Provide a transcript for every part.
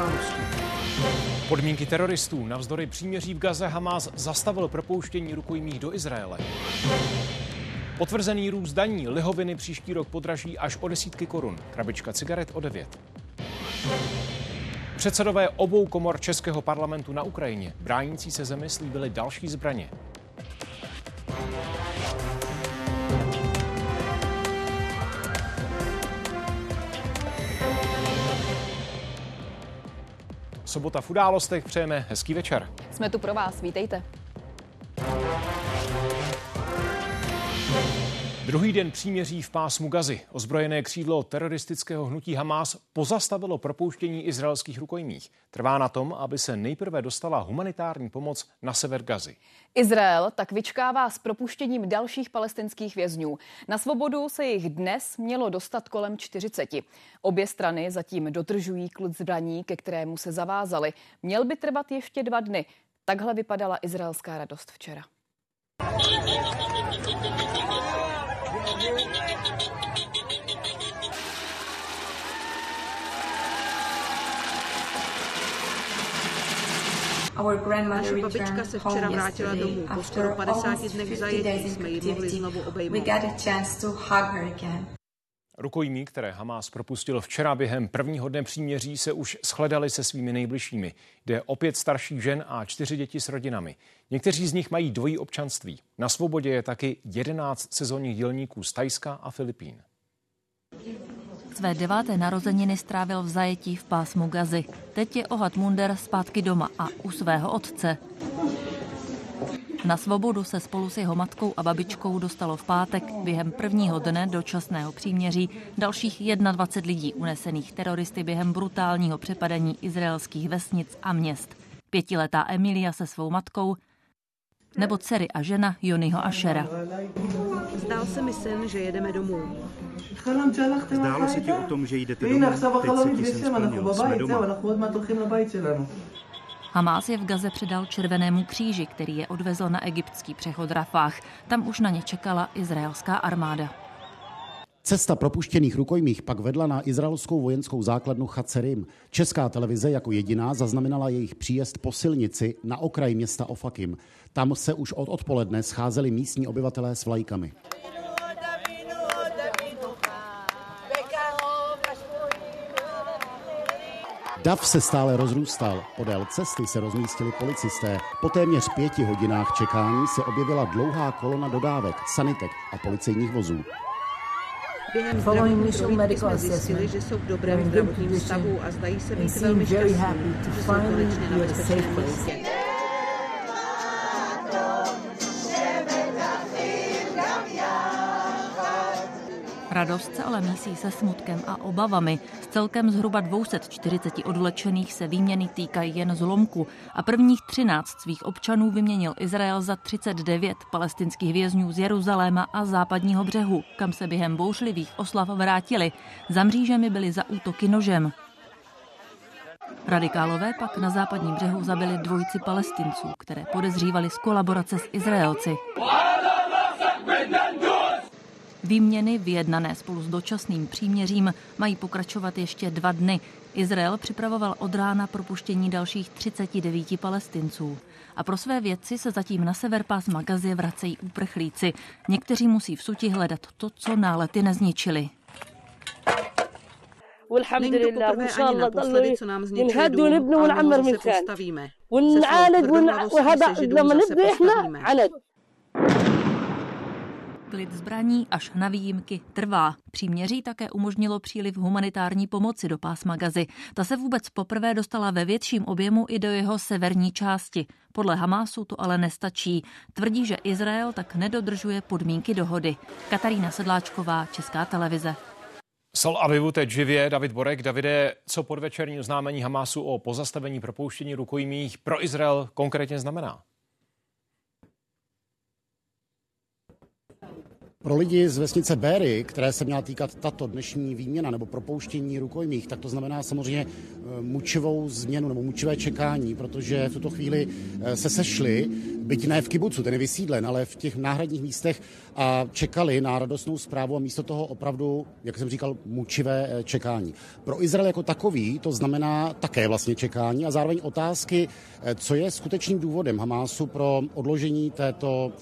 události. Podmínky teroristů navzdory příměří v Gaze Hamas zastavil propouštění rukojmích do Izraele. Potvrzený růst daní lihoviny příští rok podraží až o desítky korun. Krabička cigaret o 9. Předsedové obou komor Českého parlamentu na Ukrajině bránící se zemi slíbili další zbraně. Sobota v událostech přejeme hezký večer. Jsme tu pro vás, vítejte. Druhý den příměří v pásmu Gazy. Ozbrojené křídlo teroristického hnutí Hamas pozastavilo propouštění izraelských rukojmích. Trvá na tom, aby se nejprve dostala humanitární pomoc na sever Gazy. Izrael tak vyčkává s propuštěním dalších palestinských vězňů. Na svobodu se jich dnes mělo dostat kolem 40. Obě strany zatím dodržují klid zbraní, ke kterému se zavázali. Měl by trvat ještě dva dny. Takhle vypadala izraelská radost včera. Naše babička se včera vrátila domů. Po skoro 50 dnech zajetí jsme ji mohli znovu obejmout. Rukojmí, které Hamas propustil včera během prvního dne příměří, se už shledali se svými nejbližšími. Jde o pět starších žen a čtyři děti s rodinami. Někteří z nich mají dvojí občanství. Na svobodě je taky jedenáct sezónních dělníků z Tajska a Filipín. Své deváté narozeniny strávil v zajetí v pásmu Gazy. Teď je Ohad Munder zpátky doma a u svého otce. Na svobodu se spolu s jeho matkou a babičkou dostalo v pátek během prvního dne dočasného příměří dalších 21 lidí unesených teroristy během brutálního přepadení izraelských vesnic a měst. Pětiletá Emilia se svou matkou nebo dcery a žena Jonyho Ašera. Zdál se mi sen, že jedeme domů. Zdálo se ti o tom, že jdete domů? Teď se ti sen splnil. Jsme doma. Hamás je v Gaze předal Červenému kříži, který je odvezl na egyptský přechod Rafách. Tam už na ně čekala izraelská armáda. Cesta propuštěných rukojmích pak vedla na izraelskou vojenskou základnu Chacerim. Česká televize jako jediná zaznamenala jejich příjezd po silnici na okraji města Ofakim. Tam se už od odpoledne scházeli místní obyvatelé s vlajkami. Dav se stále rozrůstal. Podél cesty se rozmístili policisté. Po téměř pěti hodinách čekání se objevila dlouhá kolona dodávek, sanitek a policejních vozů. Během zdravotní prohlídky jsme zjistili, že jsou v dobrém zdravotním stavu a zdají se být velmi šťastní, že jsou konečně na bezpečném místě. Radost se ale mísí se smutkem a obavami. Celkem zhruba 240 odvlečených se výměny týkají jen zlomku a prvních 13 svých občanů vyměnil Izrael za 39 palestinských vězňů z Jeruzaléma a západního břehu, kam se během bouřlivých oslav vrátili. Za mřížemi byli za útoky nožem. Radikálové pak na západním břehu zabili dvojici palestinců, které podezřívali z kolaborace s Izraelci. Výměny vyjednané spolu s dočasným příměřím mají pokračovat ještě dva dny. Izrael připravoval od rána propuštění dalších 39 palestinců. A pro své věci se zatím na sever pásma Gazie vracejí uprchlíci. Někteří musí v suti hledat to, co nálety nezničili. Není to poprvé ani naposledy, co nám zničili dům a my zase postavíme. Se svou tvrdohlavostí se židům zase postavíme. Klid zbraní až na výjimky trvá. Příměří také umožnilo příliv humanitární pomoci do pásma Gazy. Ta se vůbec poprvé dostala ve větším objemu i do jeho severní části. Podle Hamásu to ale nestačí. Tvrdí, že Izrael tak nedodržuje podmínky dohody. Katarína Sedláčková, Česká televize. Sal Avivu teď živě, David Borek. Davide, co podvečerní oznámení Hamásu o pozastavení propouštění rukojmích pro Izrael konkrétně znamená? Pro lidi z vesnice Béry, které se měla týkat tato dnešní výměna nebo propouštění rukojmích, tak to znamená samozřejmě eh, mučivou změnu nebo mučivé čekání, protože v tuto chvíli eh, se sešli, byť ne v kibucu, ten je vysídlen, ale v těch náhradních místech a čekali na radostnou zprávu a místo toho opravdu, jak jsem říkal, mučivé eh, čekání. Pro Izrael jako takový to znamená také vlastně čekání a zároveň otázky, co je skutečným důvodem Hamásu pro odložení této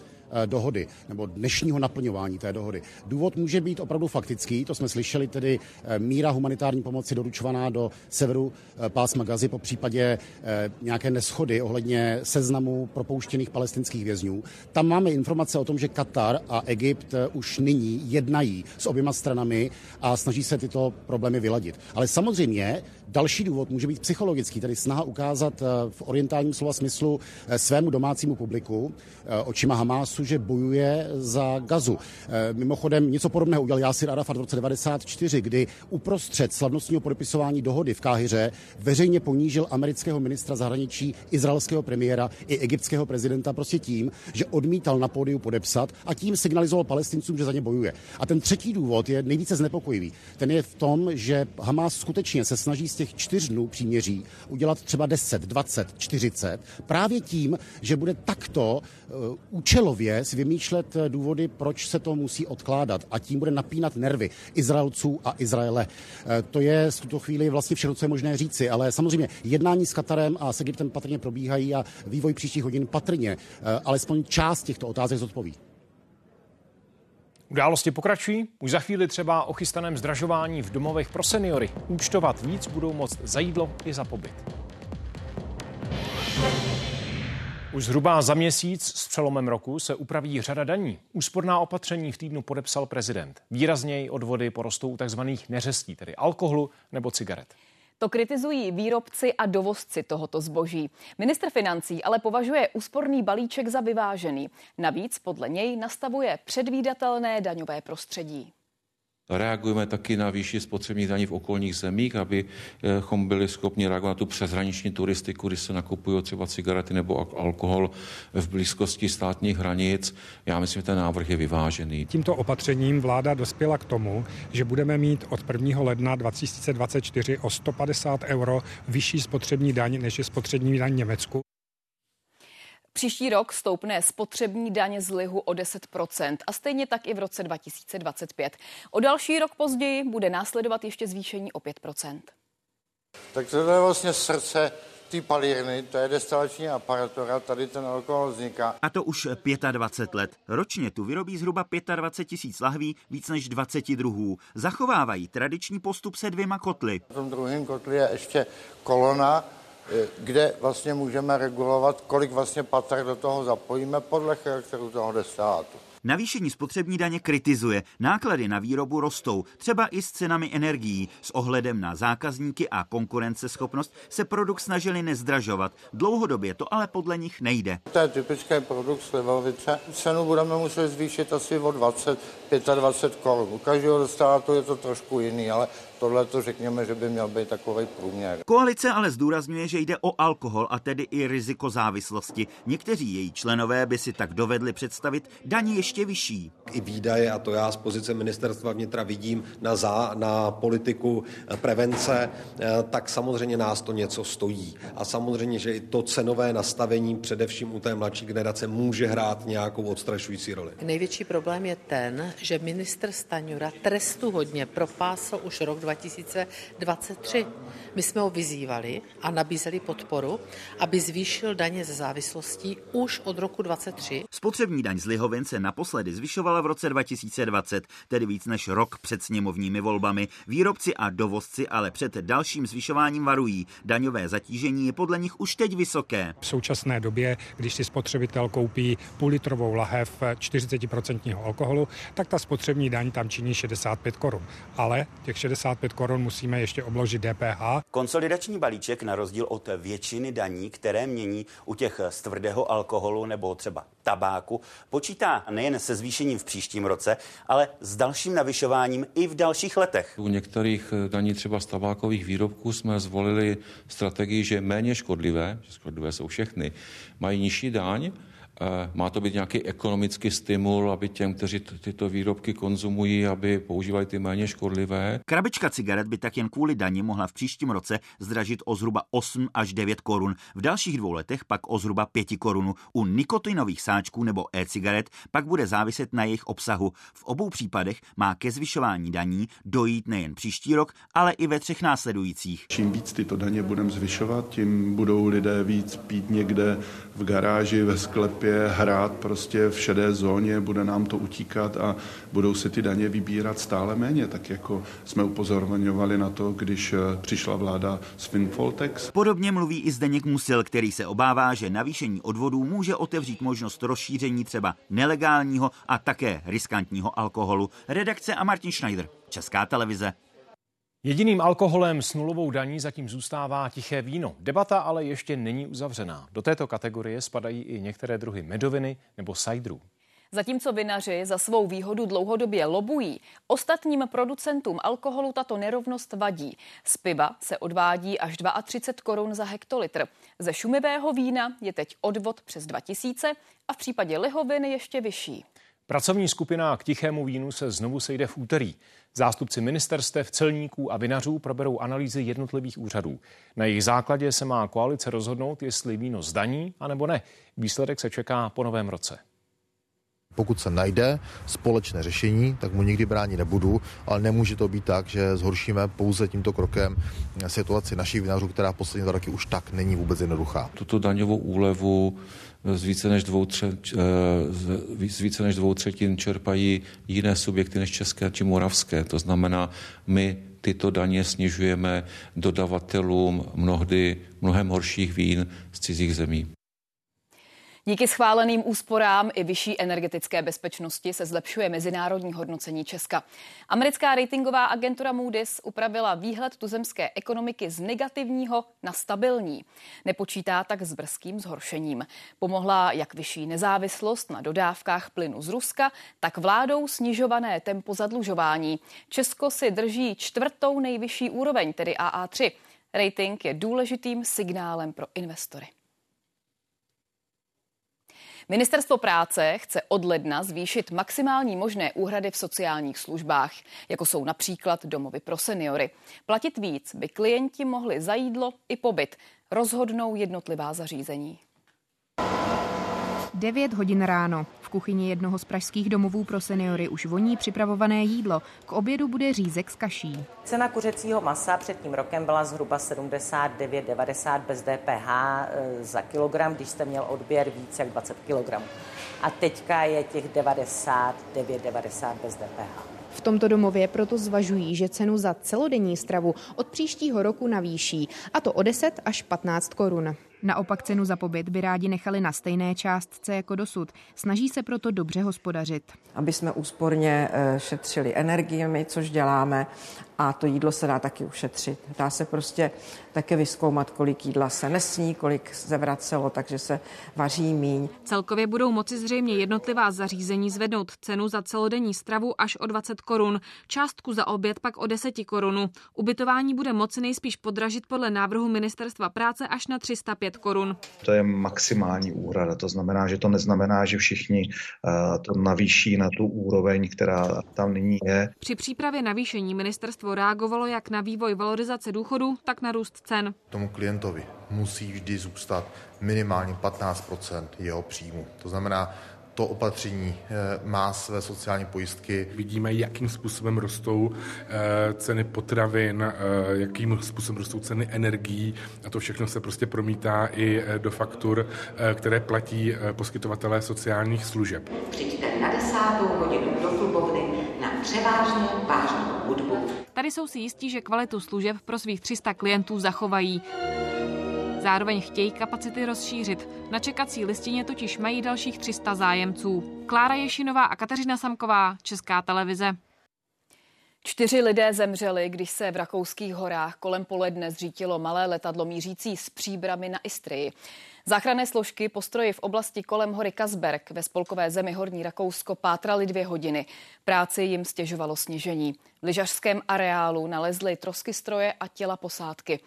dohody nebo dnešního naplňování té dohody. Důvod může být opravdu faktický, to jsme slyšeli, tedy eh, míra humanitární pomoci doručovaná do severu eh, pásma Gazy po případě nějaké neschody ohledně seznamu propouštěných palestinských vězňů. Tam máme informace o tom, že Katar a Egypt už nyní jednají s oběma stranami a snaží se tyto problémy vyladit. Ale samozřejmě další důvod může být psychologický, tedy snaha ukázat v orientálním slova smyslu svému domácímu publiku očima Hamásu, že bojuje za gazu. Eh, mimochodem něco podobného udělal Yasir Arafat v roce 1994, kdy uprostřed slavnostního podepisování dohody v Káhyře veřejně ponížil amerického ministra zahraničí, izraelského premiéra i egyptského prezidenta prostě tím, že odmítal na pódiu podepsat a tím signalizoval palestincům, že za ně bojuje. A ten třetí důvod je nejvíce znepokojivý. Ten je v tom, že Hamas skutečně se snaží těch čtyř dnů příměří udělat třeba 10, 20, 40, právě tím, že bude takto uh, účelově si vymýšlet eh, důvody, proč se to musí odkládat a tím bude napínat nervy Izraelců a Izraele. Eh, to je v tuto chvíli vlastně všechno, co je možné říci, ale samozřejmě jednání s Katarem a s Egyptem patrně probíhají a vývoj příštích hodin patrně eh, alespoň část těchto otázek zodpoví. Události pokračují. Už za chvíli třeba o chystaném zdražování v domovech pro seniory. Účtovat víc budou moct za jídlo i za pobyt. Už zhruba za měsíc s přelomem roku se upraví řada daní. Úsporná opatření v týdnu podepsal prezident. Výrazněji odvody porostou u tzv. neřestí, tedy alkoholu nebo cigaret. To kritizují výrobci a dovozci tohoto zboží. Ministr financí ale považuje úsporný balíček za vyvážený. Navíc podle něj nastavuje předvídatelné daňové prostředí. Reagujeme taky na výši spotřebních daní v okolních zemích, abychom byli schopni reagovat na tu přeshraniční turistiku, když se nakupují třeba cigarety nebo alkohol v blízkosti státních hranic. Já myslím, že ten návrh je vyvážený. Tímto opatřením vláda dospěla k tomu, že budeme mít od 1. ledna 2024 o 150 euro vyšší spotřební daň, než je spotřební daň Německu. Příští rok stoupne spotřební daň z lihu o 10% a stejně tak i v roce 2025. O další rok později bude následovat ještě zvýšení o 5%. Tak to je vlastně srdce ty palírny, to je destilační aparatura, tady ten alkohol vzniká. A to už 25 let. Ročně tu vyrobí zhruba 25 tisíc lahví, víc než 20 druhů. Zachovávají tradiční postup se dvěma kotly. V tom druhém kotli je ještě kolona, kde vlastně můžeme regulovat, kolik vlastně patr do toho zapojíme podle charakteru toho destátu. Navýšení spotřební daně kritizuje. Náklady na výrobu rostou, třeba i s cenami energií. S ohledem na zákazníky a konkurenceschopnost se produkt snažili nezdražovat. Dlouhodobě to ale podle nich nejde. To je typický produkt slivovice. Cenu budeme muset zvýšit asi o 20, 25 korun. U každého státu je to trošku jiný, ale tohle to řekněme, že by měl být takový průměr. Koalice ale zdůrazňuje, že jde o alkohol a tedy i riziko závislosti. Někteří její členové by si tak dovedli představit daní ještě vyšší. I výdaje, a to já z pozice ministerstva vnitra vidím na, zá, na politiku eh, prevence, eh, tak samozřejmě nás to něco stojí. A samozřejmě, že i to cenové nastavení, především u té mladší generace, může hrát nějakou odstrašující roli. Největší problém je ten, že minister Staňura trestu hodně propásl už rok 2023. My jsme ho vyzývali a nabízeli podporu, aby zvýšil daně ze závislostí už od roku 2023. Spotřební daň z lihovin se naposledy zvyšovala v roce 2020, tedy víc než rok před sněmovními volbami. Výrobci a dovozci ale před dalším zvyšováním varují. Daňové zatížení je podle nich už teď vysoké. V současné době, když si spotřebitel koupí půl litrovou lahev 40% alkoholu, tak ta spotřební daň tam činí 65 korun. Ale těch 65 55 korun musíme ještě obložit DPH. Konsolidační balíček na rozdíl od většiny daní, které mění u těch z tvrdého alkoholu nebo třeba tabáku, počítá nejen se zvýšením v příštím roce, ale s dalším navyšováním i v dalších letech. U některých daní třeba z tabákových výrobků jsme zvolili strategii, že méně škodlivé, že škodlivé jsou všechny, mají nižší daň, Eh, má to být nějaký ekonomický stimul, aby těm, kteří tyto výrobky konzumují, aby používali ty méně škodlivé. Krabička cigaret by tak jen kvůli daní mohla v příštím roce zdražit o zhruba 8 až 9 korun. V dalších dvou letech pak o zhruba 5 korun. U nikotinových sáčků nebo e-cigaret pak bude záviset na jejich obsahu. V obou případech má ke zvyšování daní dojít nejen příští rok, ale i ve třech následujících. Čím víc tyto daně budeme zvyšovat, tím budou lidé víc pít někde v garáži, ve sklepě, hrát prostě v šedé zóně, bude nám to utíkat a budou se ty daně vybírat stále méně, tak jako jsme upozorňovali na to, když eh, přišla vláda s Finfoltex. Podobně mluví i Zdeněk Musil, který se obává, že navýšení odvodů může otevřít možnost rozšíření třeba nelegálního a také riskantního alkoholu. Redakce a Martin Schneider, Česká televize. Jediným alkoholem s nulovou daní zatím zůstává tiché víno. Debata ale ještě není uzavřená. Do této kategorie spadají i některé druhy medoviny nebo sajdrů. Zatímco vinaři za svou výhodu dlouhodobě lobují, ostatním producentům alkoholu tato nerovnost vadí. Z piva se odvádí až 32 korun za hektolitr. Ze šumivého vína je teď odvod přes 2000 a v případě lihoviny ještě vyšší. Pracovní skupina k tichému vínu se znovu sejde v úterý. Zástupci ministerstev, celníků a vinařů proberou analýzy jednotlivých úřadů. Na jejich základě se má koalice rozhodnout, jestli víno zdaní, anebo ne. Výsledek se čeká po novém roce. Pokud se najde společné řešení, tak mu nikdy bránit nebudu, ale nemůže to být tak, že zhoršíme pouze tímto krokem situaci našich vinařů, která poslední dva roky už tak není vůbec jednoduchá. Tuto daňovou úlevu z více než dvou, tře, eh, z více než dvou třetin čerpají jiné subjekty než české či moravské. To znamená, my tyto daně snižujeme dodavatelům mnohdy mnohem horších vín z cizích zemí. Díky schváleným úsporám i vyšší energetické bezpečnosti se zlepšuje mezinárodní hodnocení Česka. Americká ratingová agentura Moody's upravila výhled tuzemské ekonomiky z negativního na stabilní. Nepočítá tak s brzkým zhoršením. Pomohla jak vyšší nezávislost na dodávkách plynu z Ruska, tak vládou snižované tempo zadlužování. Česko si drží čtvrtou nejvyšší úroveň, tedy AA3. Rating je důležitým signálem pro investory. Ministerstvo práce chce od ledna zvýšit maximální možné úhrady v sociálních službách, jako jsou například domovy pro seniory. Platit víc by klienti mohli za jídlo i pobyt. Rozhodnou jednotlivá zařízení. 9 hodin ráno. V kuchyni jednoho z pražských domovů pro seniory už voní připravované jídlo. K obědu bude řízek s kaší. Cena kuřecího masa před tím rokem byla zhruba 79,90 bez DPH e, za kilogram, když jste měl odběr více jak 20 kg. A teďka je těch 99,90 bez DPH. V tomto domově proto zvažují, že cenu za celodenní stravu od příštího roku navýší, a to o 10 až 15 korun. Naopak cenu za pobyt by rádi nechali na stejné částce jako dosud. Snaží se proto dobře hospodařit. Aby jsme úsporně eh, šetřili energiemi, což děláme, a to jídlo se dá taky ušetřit. Dá se prostě také vyskoumat, kolik jídla se nesní, kolik se vracelo, takže se vaří míň. Celkově budou moci zřejmě jednotlivá zařízení zvednout cenu za celodenní stravu až o 20 korun, částku za oběd pak o 10 korun. Ubytování bude moci nejspíš podražit podle návrhu Ministerstva práce až na 305 korun. To je maximální úhrada, to znamená, že to neznamená, že všichni eh, to navýší na tu úroveň, která tam nyní je. Při přípravě navýšení ministerstvo reagovalo jak na vývoj valorizace důchodu, tak na růst cen. Tomu klientovi musí vždy zůstat minimálně 15% jeho příjmu. To znamená, to opatření eh, má své sociální pojistky. Vidíme, jakým způsobem rostou eh, ceny potravin, eh, jakým způsobem rostou ceny energií a to všechno se prostě promítá i do faktur, které platí poskytovatelé sociálních služeb. Přijďte na desátou hodinu do klubovny na převážně vážnou hudbu. Tady jsou si jistí, že kvalitu služeb pro svých 300 klientů zachovají. Zároveň chtějí kapacity rozšířit. Na čekací listině totiž mají dalších 300 zájemců. Klára Ješinová a Kateřina Samková, Česká televize. Čtyři lidé zemřeli, když se v rakouských horách kolem poledne zřítilo malé letadlo mířící s příbrami na Istrii. Záchranné složky postroji v oblasti kolem hory Kasberg ve spolkové zemi Horní Rakousko pátrali dvě hodiny. Práci jim stěžovalo sněžení. V lyžařském areálu nalezli trosky stroje a těla posádky.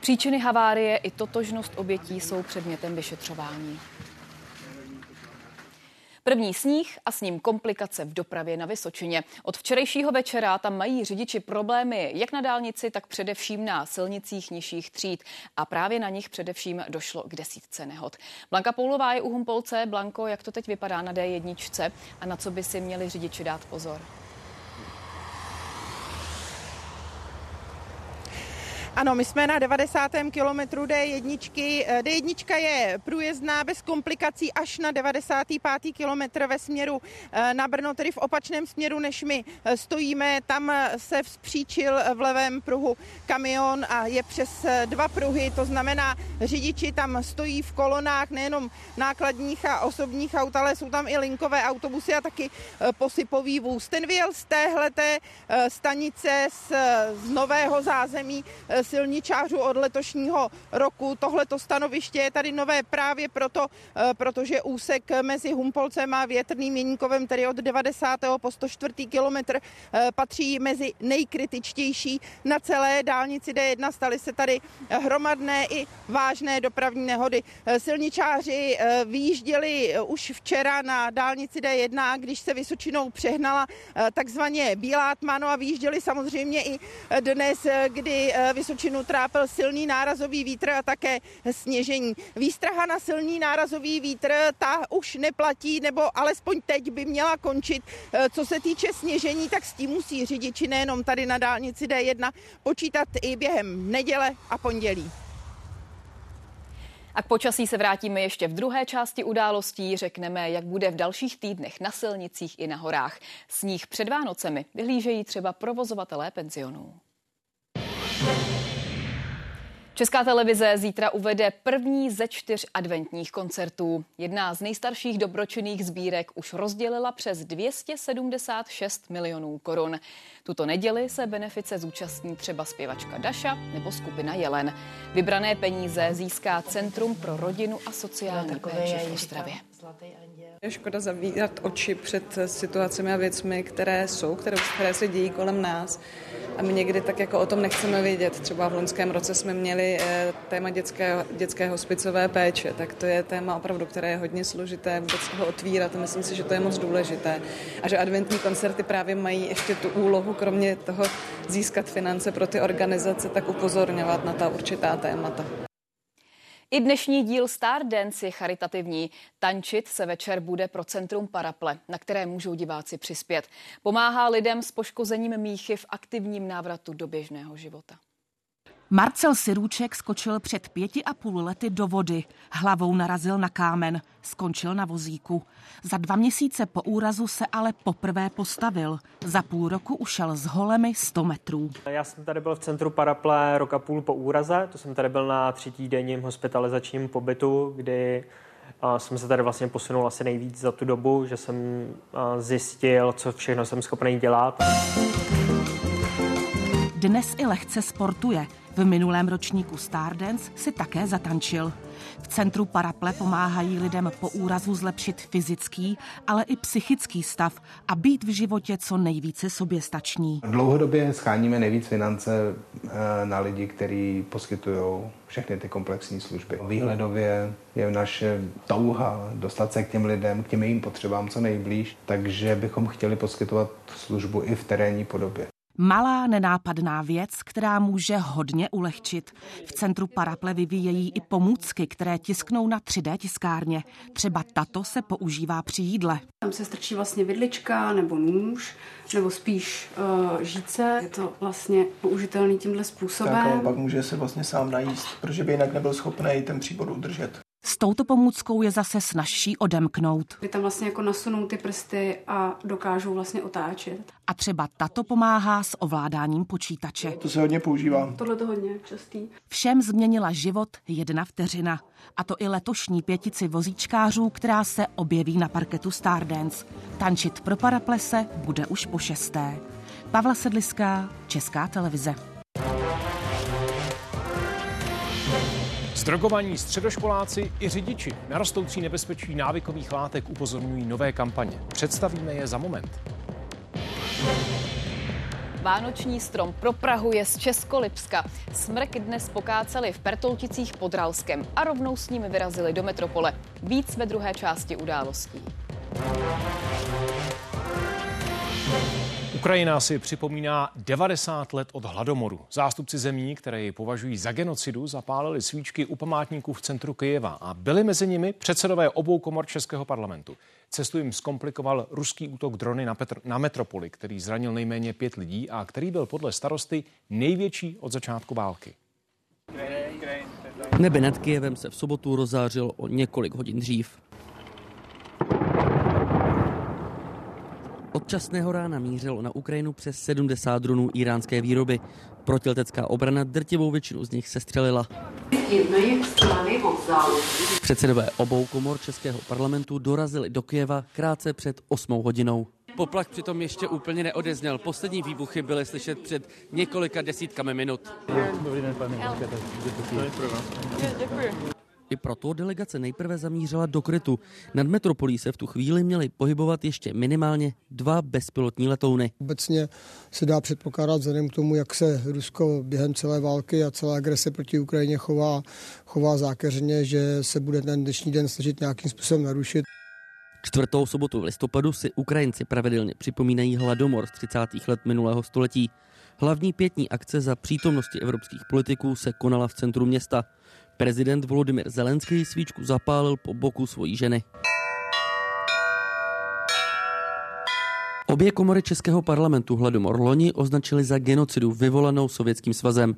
Příčiny havárie i totožnost obětí jsou předmětem vyšetřování. První sníh a s ním komplikace v dopravě na Vysočině. Od včerejšího večera tam mají řidiči problémy jak na dálnici, tak především na silnicích nižších tříd. A právě na nich především došlo k desítce nehod. Blanka Poulová je u Humpolce. Blanko, jak to teď vypadá na D1 a na co by si měli řidiči dát pozor? Ano, my jsme na 90. kilometru D1. D1 je průjezdná bez komplikací až na 95. kilometr ve směru eh, na Brno, tedy v opačném směru, než my eh, stojíme. Tam eh, se vzpříčil v levém pruhu kamion a je přes dva pruhy, to znamená, řidiči tam stojí v kolonách nejenom nákladních a osobních aut, ale jsou tam i linkové autobusy a taky posypový vůz. Ten vyjel z téhleté stanice z, z nového zázemí silničářů od letošního roku. Tohleto stanoviště je tady nové právě proto, eh, protože úsek mezi Humpolcem a Větrným Měníkovem, tedy od 90. po 104. kilometr, eh, patří mezi nejkritičtější na celé dálnici D1. Staly se tady hromadné i vážné dopravní nehody. Eh, silničáři vyjížděli už včera na dálnici D1, když se Vysočinou přehnala takzvaně Bílá tma, no a vyjížděli samozřejmě i dnes, kdy Vysočina Vysočinu trápil silný nárazový vítr a také sněžení. Výstraha na silný nárazový vítr, ta už neplatí, nebo alespoň teď by měla končit. E, co se týče sněžení, tak s tím musí řidiči nejenom tady na dálnici D1 počítat i během neděle a pondělí. A k počasí se vrátíme ještě v druhé části událostí. Řekneme, jak bude v dalších týdnech na silnicích i na horách. Sníh před Vánocemi vyhlížejí třeba provozovatelé penzionů. Česká televize zítra uvede první ze čtyř adventních koncertů. Jedna z nejstarších dobročinných sbírek už rozdělila přes 276 milionů korun. Tuto neděli se benefice zúčastní třeba zpěvačka Daša nebo skupina Jelen. Vybrané peníze získá Centrum pro rodinu a sociální péči v Ostravě. Je škoda zavírat oči před situacemi a věcmi, které jsou, které, které se dějí kolem nás. A my někdy tak jako o tom nechceme vědět. Třeba v loňském roce jsme měli eh, téma dětské, dětské hospicové péče, tak to je téma opravdu, které je hodně složité vůbec ho otvírat myslím si, že to je moc důležité. A že adventní koncerty právě mají ještě tu úlohu, kromě toho získat finance pro ty organizace, tak upozorňovat na ta určitá témata. I dnešní díl Star Dance je charitativní. Tančit se večer bude pro Centrum Paraple, na které můžou diváci přispět. Pomáhá lidem s poškozením míchy v aktivním návratu do běžného života. Marcel Sirůček skočil před pěti a půl lety do vody. Hlavou narazil na kámen. Skončil na vozíku. Za dva měsíce po úrazu se ale poprvé postavil. Za půl roku ušel s holemi 100 metrů. Já jsem tady byl v centru Paraple roka půl po úraze. To jsem tady byl na třetí denním hospitalizačním pobytu, kdy jsem se tady vlastně posunul asi nejvíc za tu dobu, že jsem zjistil, co všechno jsem schopný dělat. Dnes i lehce sportuje. V minulém ročníku Stardance si také zatančil. V centru Paraple pomáhají lidem po úrazu zlepšit fyzický, ale i psychický stav a být v životě co nejvíce soběstační. Dlouhodobě scháníme nejvíc finance eh, na lidi, kteří poskytují všechny ty komplexní služby. Výhledově je naše touha dostat se k těm lidem, k těm jejím potřebám co nejblíž, takže bychom chtěli poskytovat službu i v terénní podobě. Malá nenápadná věc, která může hodně ulehčit. V centru Paraple vyvíjejí i pomůcky, které tisknou na 3D tiskárně. Třeba tato se používá při jídle. Tam se strčí vlastně vidlička nebo nůž, nebo spíš uh, žíce. Je to vlastně použitelný tímhle způsobem. Tak, ale pak může se vlastně sám najíst, protože by jinak nebyl schopný ten příbor udržet. S touto pomůckou je zase snažší odemknout. Vy tam vlastně jako nasunou ty prsty a dokážou vlastně otáčet. A třeba tato pomáhá s ovládáním počítače. To se hodně používá. Tohle to hodně častý. Všem změnila život jedna vteřina. A to i letošní pětici vozíčkářů, která se objeví na parketu Stardance. Tančit pro paraplese bude už po šesté. Pavla Sedliská, Česká televize. Zdrogovaní středoškoláci i řidiči na rostoucí nebezpečí návykových látek upozorňují nové kampaně. Představíme je za moment. Vánoční strom pro Prahu je z Českolipska. Smrk dnes pokáceli v Pertolticích pod Ralskem a rovnou s ním vyrazili do metropole. Víc ve druhé části událostí. Ukrajina si připomíná 90 let od hladomoru. Zástupci zemí, které ji považují za genocidu, zapálili svíčky u památníků v centru Kyjeva a byli mezi nimi předsedové obou komor Českého parlamentu. Cestu jim zkomplikoval ruský útok drony na, Petr, na metropoli, který zranil nejméně pět lidí a který byl podle starosty největší od začátku války. Nebe nad Kyjevem se v sobotu rozářilo o několik hodin dřív. Od časného rána mířilo na Ukrajinu přes 70 dronů iránské výroby. Protiletecká obrana drtivou většinu z nich sestřelila. Předsedové obou komor Českého parlamentu dorazili do Kyjeva krátce před 8 hodinou. Poplach přitom ještě úplně neodezněl. Poslední výbuchy byly slyšet před několika desítkami minut. Dobrý den, pane. Děkuji. I proto delegace nejprve zamířila do Krytu. Nad metropolí se v tu chvíli měly pohybovat ještě minimálně dva bezpilotní letouny. Obecně se dá předpokládat vzhledem k tomu, jak se Rusko během celé války a celé agrese proti Ukrajině chová, chová zákeřně, že se bude ten dnešní den snažit nějakým způsobem narušit. Čtvrtou sobotu v listopadu si Ukrajinci pravidelně připomínají hladomor z 30. let minulého století. Hlavní pětní akce za přítomnosti evropských politiků se konala v centru města. Prezident Volodymyr Zelenský svíčku zapálil po boku svojí ženy. Obě komory Českého parlamentu Hladomor loni označili za genocidu vyvolanou Sovětským svazem.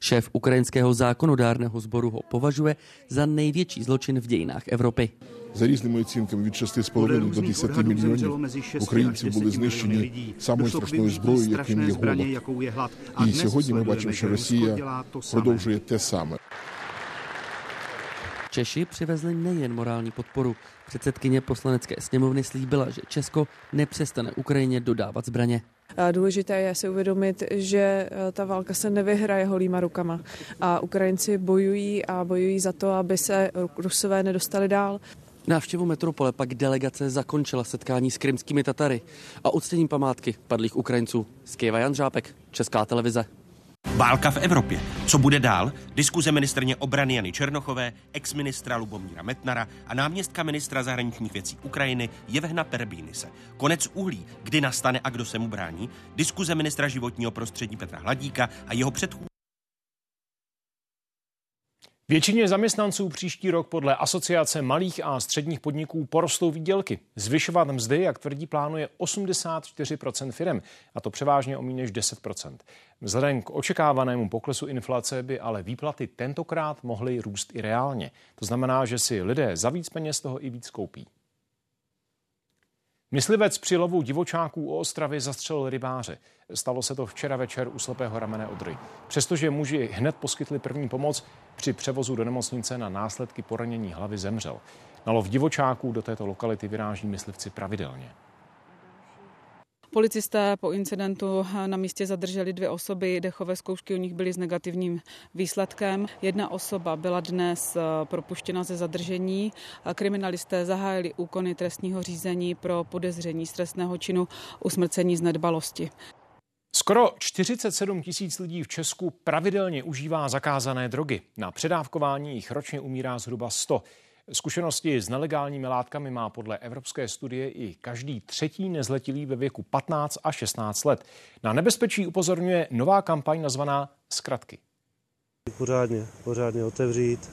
Šéf ukrajinského zákonodárného sboru ho považuje za největší zločin v dějinách Evropy. За різними оцінками від 6,5 до 10 мільйонів українців були знищені самою страшною зброєю, яким є голод. І сьогодні ми бачимо, що Росія продовжує те саме. Češi přivezli nejen morální podporu. Předsedkyně poslanecké sněmovny slíbila, že Česko nepřestane Ukrajině dodávat zbraně. Důležité je si uvědomit, že e, ta válka se nevyhraje holýma rukama a Ukrajinci bojují a bojují za to, aby se Rusové nedostali dál. Návštěvu metropole pak delegace zakončila setkání s krymskými Tatary a uctěním památky padlých Ukrajinců. Z Kyjeva Jan Žápek, Česká televize. Válka v Evropě. Co bude dál? Diskuze ministrně obrany Jany Černochové, ex-ministra Lubomíra Metnara a náměstka ministra zahraničních věcí Ukrajiny Jevhna Perbínise. Konec uhlí, kdy nastane a kdo se mu brání? Diskuze ministra životního prostředí Petra Hladíka a jeho předchůdce Většině zaměstnanců příští rok podle Asociace malých a středních podniků porostou výdělky. Zvyšovat mzdy, jak tvrdí, plánuje 84% firm, a to převážně o méně než 10% Vzhledem k očekávanému poklesu inflace by ale výplaty tentokrát mohly růst i reálně. To znamená, že si lidé za víc peněz toho i víc koupí. Myslivec při lovu divočáků o Ostravě zastřelil rybáře. Stalo se to včera večer u slepého ramene Odry. Přestože muži hned poskytli první pomoc, při převozu do nemocnice na následky poranění hlavy zemřel. Na lov divočáků do této lokality vyráží myslivci pravidelně. Policisté po incidentu na místě zadrželi dvě osoby, dechové zkoušky u nich byly s negativním výsledkem. Jedna osoba byla dnes eh, propuštěna ze zadržení. Kriminalisté zahájili úkony trestního řízení pro podezření z trestného činu usmrcení z nedbalosti. Skoro 47 tisíc lidí v Česku pravidelně užívá zakázané drogy. Na předávkování jich ročně umírá zhruba 100. Zkušenosti s nelegálními látkami má podle evropské studie i každý třetí nezletilý ve věku 15 a 16 let. Na nebezpečí upozorňuje nová kampaň nazvaná Zkratky. Pořádně, pořádně otevřít.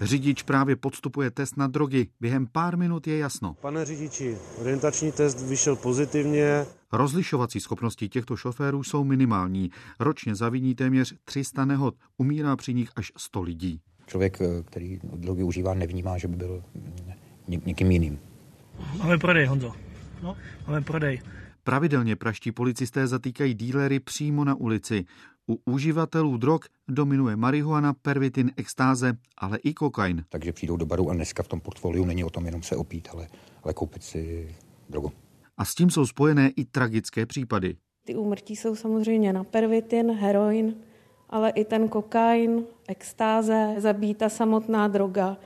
Řidič právě podstupuje test na drogy. Během pár minut je jasno. Pane řidiči, orientační test vyšel pozitivně. Rozlišovací schopnosti těchto šoférů jsou minimální. Ročně zaviní téměř 300 nehod. Umírá při nich až 100 lidí. Člověk, eh, který drogy užívá, nevnímá, že by byl někým jiným. Máme prodej, Honzo. No, máme prodej. Pravidelně praští policisté zatýkají dílery přímo na ulici. U uživatelů drog dominuje marihuana, pervitin, extáze, ale i kokain. Takže přijdou do baru a dneska v tom portfoliu není o tom jenom se opít, ale, ale koupit si drogu. A s tím jsou spojené i tragické případy. Ty úmrtí jsou samozřejmě na pervitin, heroin, ale i ten kokain, extáze, zabíjí ta samotná droga,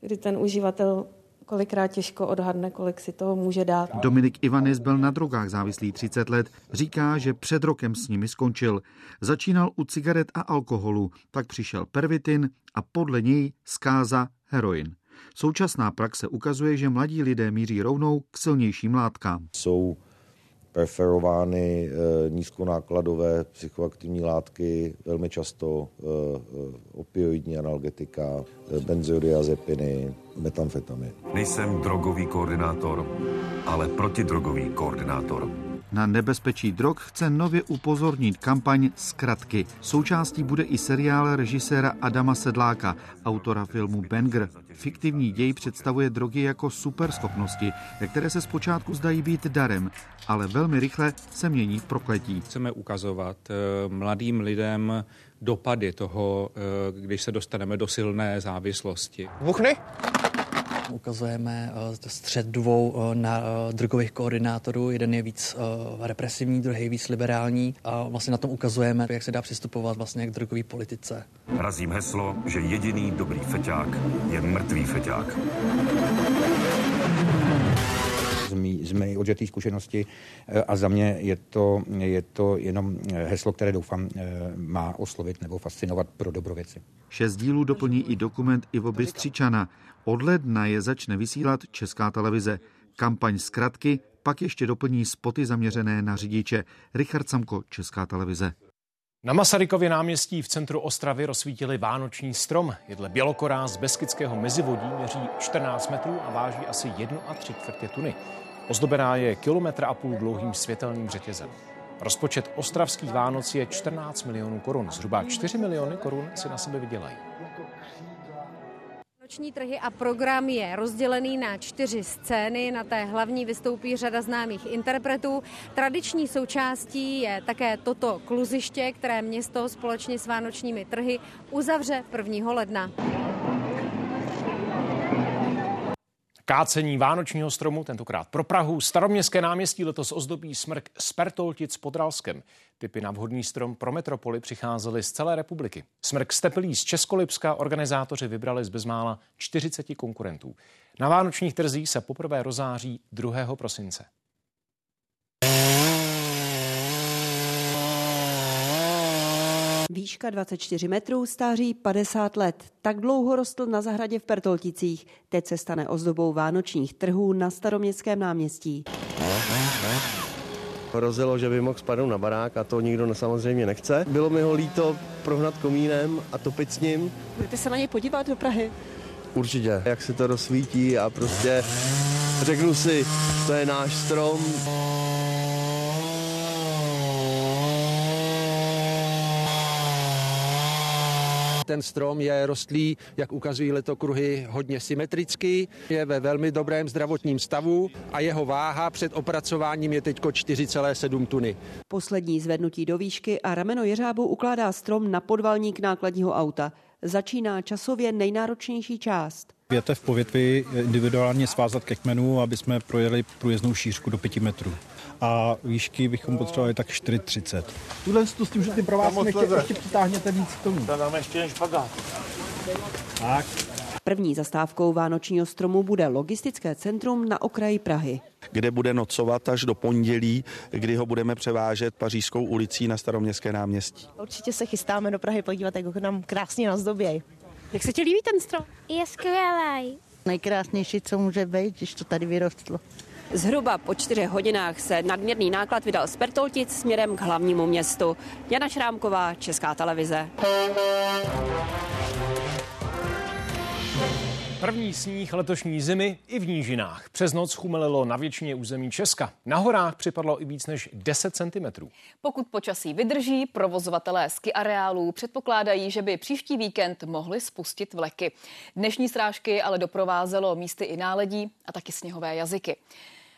kdy ten uživatel kolikrát těžko odhadne, kolik si toho může dát. Dominik Ivanis byl na drogách závislý 30 let. Říká, že před rokem s nimi skončil. Začínal u cigaret a alkoholu, pak přišel pervitin a podle něj zkáza heroin. Současná praxe ukazuje, že mladí lidé míří rovnou k silnějším látkám. Jsou preferovány eh, nízkonákladové psychoaktivní látky, velmi často eh, eh, opioidní analgetika, benzodiazepiny, metamfetamin. Nejsem drogový koordinátor, ale protidrogový koordinátor. Na nebezpečí drog chce nově upozornit kampaň Zkratky. Součástí bude i seriál režiséra Adama Sedláka, autora filmu Banger. Fiktivní děj představuje drogy jako superschopnosti, které se zpočátku zdají být darem, ale velmi rychle se mění v prokletí. Chceme ukazovat eh, mladým lidem dopady toho, eh, když se dostaneme do silné závislosti. Vuchny! Ukazujeme eh, střed dvou eh, na eh, drogových koordinátorů. Jeden je víc represivní, druhý víc liberální. A vlastně na tom ukazujeme, jak se dá přistupovat vlastně k drogové politice. Razím heslo, že jediný dobrý feťák je mrtvý feťák z mé odžetý zkušenosti a za mě je to, je to jenom heslo, které doufám má oslovit nebo fascinovat pro dobrověci. Šest dílů doplní i dokument Ivo Bystřičana. Od ledna je začne vysílat Česká televize. Kampaň zkratky pak ještě doplní spoty zaměřené na řidiče. Richard Samko, Česká televize. Na Masarykově náměstí v centru Ostravy rozsvítili vánoční strom. Jedle bělokorá z Beskidského mezivodí měří 14 metrů a váží asi 1,3 čtvrtě tuny. Ozdobená je kilometr a půl dlouhým světelným řetězem. Rozpočet ostravských Vánoc je 14 milionů korun. Zhruba 4 miliony korun si na sebe vydělají. Noční trhy a program je rozdělený na čtyři scény. Na té hlavní vystoupí řada známých interpretů. Tradiční součástí je také toto kluziště, které město společně s vánočními trhy uzavře 1. ledna. Kácení vánočního stromu, tentokrát pro Prahu, staroměstské náměstí letos ozdobí smrk Spertoltic pod Ralskem. Typy na vhodný strom pro metropoli přicházely z celé republiky. Smrk stepelí z Českolipska organizátoři vybrali z bezmála 40 konkurentů. Na vánočních trzích se poprvé rozáří 2. prosince. Výška 24 metrů, stáří 50 let. Tak dlouho rostl na zahradě v Pertolticích. Teď se stane ozdobou vánočních trhů na staroměstském náměstí. Hrozilo, že by mohl spadnout na barák a to nikdo samozřejmě nechce. Bylo mi ho líto prohnat komínem a topit s ním. Budete se na něj podívat do Prahy? Určitě, jak se to rozsvítí a prostě řeknu si, to je náš strom. Ten strom je rostlý, jak ukazují letokruhy, hodně symetrický, je ve velmi dobrém zdravotním stavu a jeho váha před opracováním je teď 4,7 tuny. Poslední zvednutí do výšky a rameno jeřábu ukládá strom na podvalník nákladního auta. Začíná časově nejnáročnější část. Větev po větvi individuálně svázat ke kmenu, aby jsme projeli průjezdnou šířku do 5 metrů a výšky bychom potřebovali tak 4,30. Tuhle s tím, že ty pro vás ještě, ještě přitáhněte víc k tomu. Tam dáme ještě jen špagát. Tak. První zastávkou Vánočního stromu bude logistické centrum na okraji Prahy. Kde bude nocovat až do pondělí, kdy ho budeme převážet pařížskou ulicí na staroměstské náměstí. Určitě se chystáme do Prahy podívat, jak ho nám krásně nazdobějí. Jak se ti líbí ten strom? Je skvělý. Nejkrásnější, co může být, když to tady vyrostlo. Zhruba po čtyřech hodinách se nadměrný náklad vydal z Pertoltic směrem k hlavnímu městu. Jana Šrámková, Česká televize. První sníh letošní zimy i v nížinách. Přes noc chumelilo na většině území Česka. Na horách připadlo i víc než 10 cm. Pokud počasí vydrží, provozovatelé ski areálů předpokládají, že by příští víkend mohli spustit vleky. Dnešní srážky ale doprovázelo místy i náledí a taky sněhové jazyky.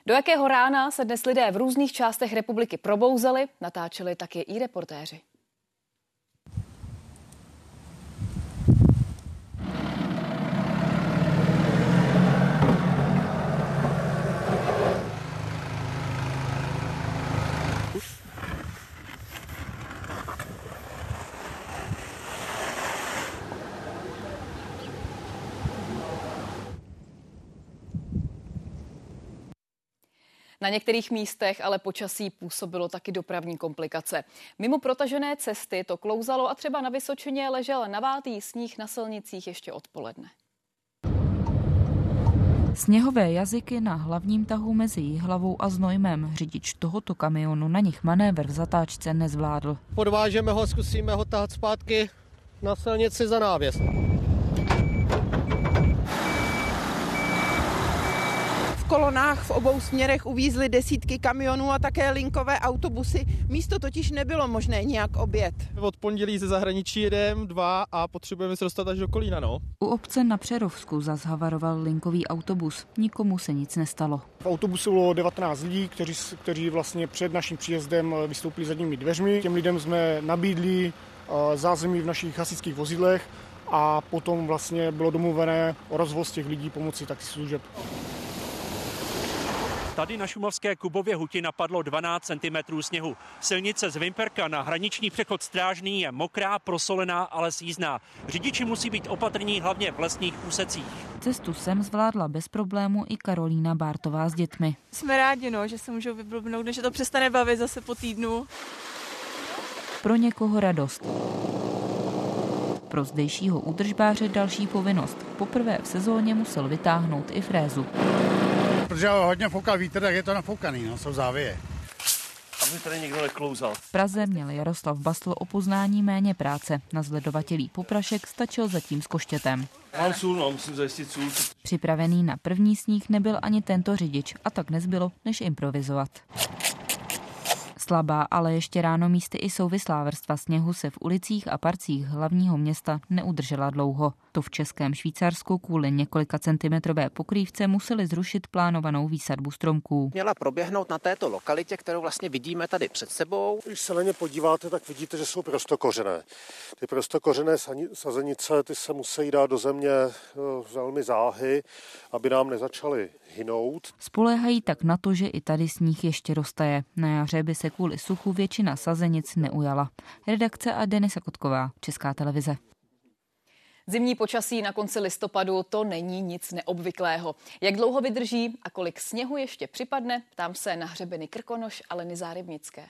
Do jakého rána se dnes lidé v různých částech republiky probouzeli, natáčeli taky i reportéři. Na některých místech ale počasí působilo taky dopravní komplikace. Mimo protažené cesty to klouzalo a třeba na Vysočině ležel navátý sníh na silnicích ještě odpoledne. Sněhové jazyky na hlavním tahu mezi Jihlavou a Znojmem. Řidič tohoto kamionu na nich manévr v zatáčce nezvládl. Podvážeme ho, zkusíme ho tahat zpátky na silnici za návěst. Kolonách v obou směrech uvízly desítky kamionů a také linkové autobusy. Místo totiž nebylo možné nějak obět. Od pondělí ze zahraničí jedem dva a potřebujeme se dostat až do Kolína. No. U obce na Přerovsku zazhavaroval linkový autobus. Nikomu se nic nestalo. V autobusu bylo 19 lidí, kteří, kteří vlastně před naším příjezdem vystoupili zadními dveřmi. Těm lidem jsme nabídli eh, zázemí v našich hasičských vozidlech a potom vlastně bylo domluvené o rozvoz těch lidí pomocí taxislužeb. Tady na šumavské Kubově huti napadlo 12 cm sněhu. Silnice z Vimperka na hraniční přechod Strážný je mokrá, prosolená, ale sízná. Řidiči musí být opatrní hlavně v lesních úsecích. Cestu sem zvládla bez problému i Karolína Bártová s dětmi. Jsme rádi, no, že se můžou vyblbnout, že to přestane bavit zase po týdnu. Pro někoho radost. Pro zdejšího údržbáře další povinnost. Poprvé v sezóně musel vytáhnout i frézu protože hodně foukal vítr, tak je to nafoukaný, no, jsou závěje. Aby tady někdo neklouzal. V Praze měl Jaroslav Basl o poznání méně práce. Na zledovatělý poprašek stačil zatím s koštětem. Mám sůl, no, musím zajistit sůl. Připravený na první sníh nebyl ani tento řidič a tak nezbylo, než improvizovat. Slabá, ale ještě ráno místy i souvislá vrstva sněhu se v ulicích a parcích hlavního města neudržela dlouho. To v Českém Švýcarsku kvůli několika centimetrové pokrývce museli zrušit plánovanou výsadbu stromků. Měla proběhnout na této lokalitě, kterou vlastně vidíme tady před sebou. Když se na ně podíváte, tak vidíte, že jsou prostokořené. Ty prostokořené sazenice ty se musí dát do země eh, velmi záhy, aby nám nezačaly hynout. Spoléhají tak na to, že i tady sníh ještě roztaje. Na jaře by se kvůli suchu většina sazenic neujala. Redakce a Denisa Kotková, Česká televize. Zimní počasí na konci listopadu to není nic neobvyklého. Jak dlouho vydrží a kolik sněhu ještě připadne, ptám se na hřebeny Krkonoš a Leny Zárybnické.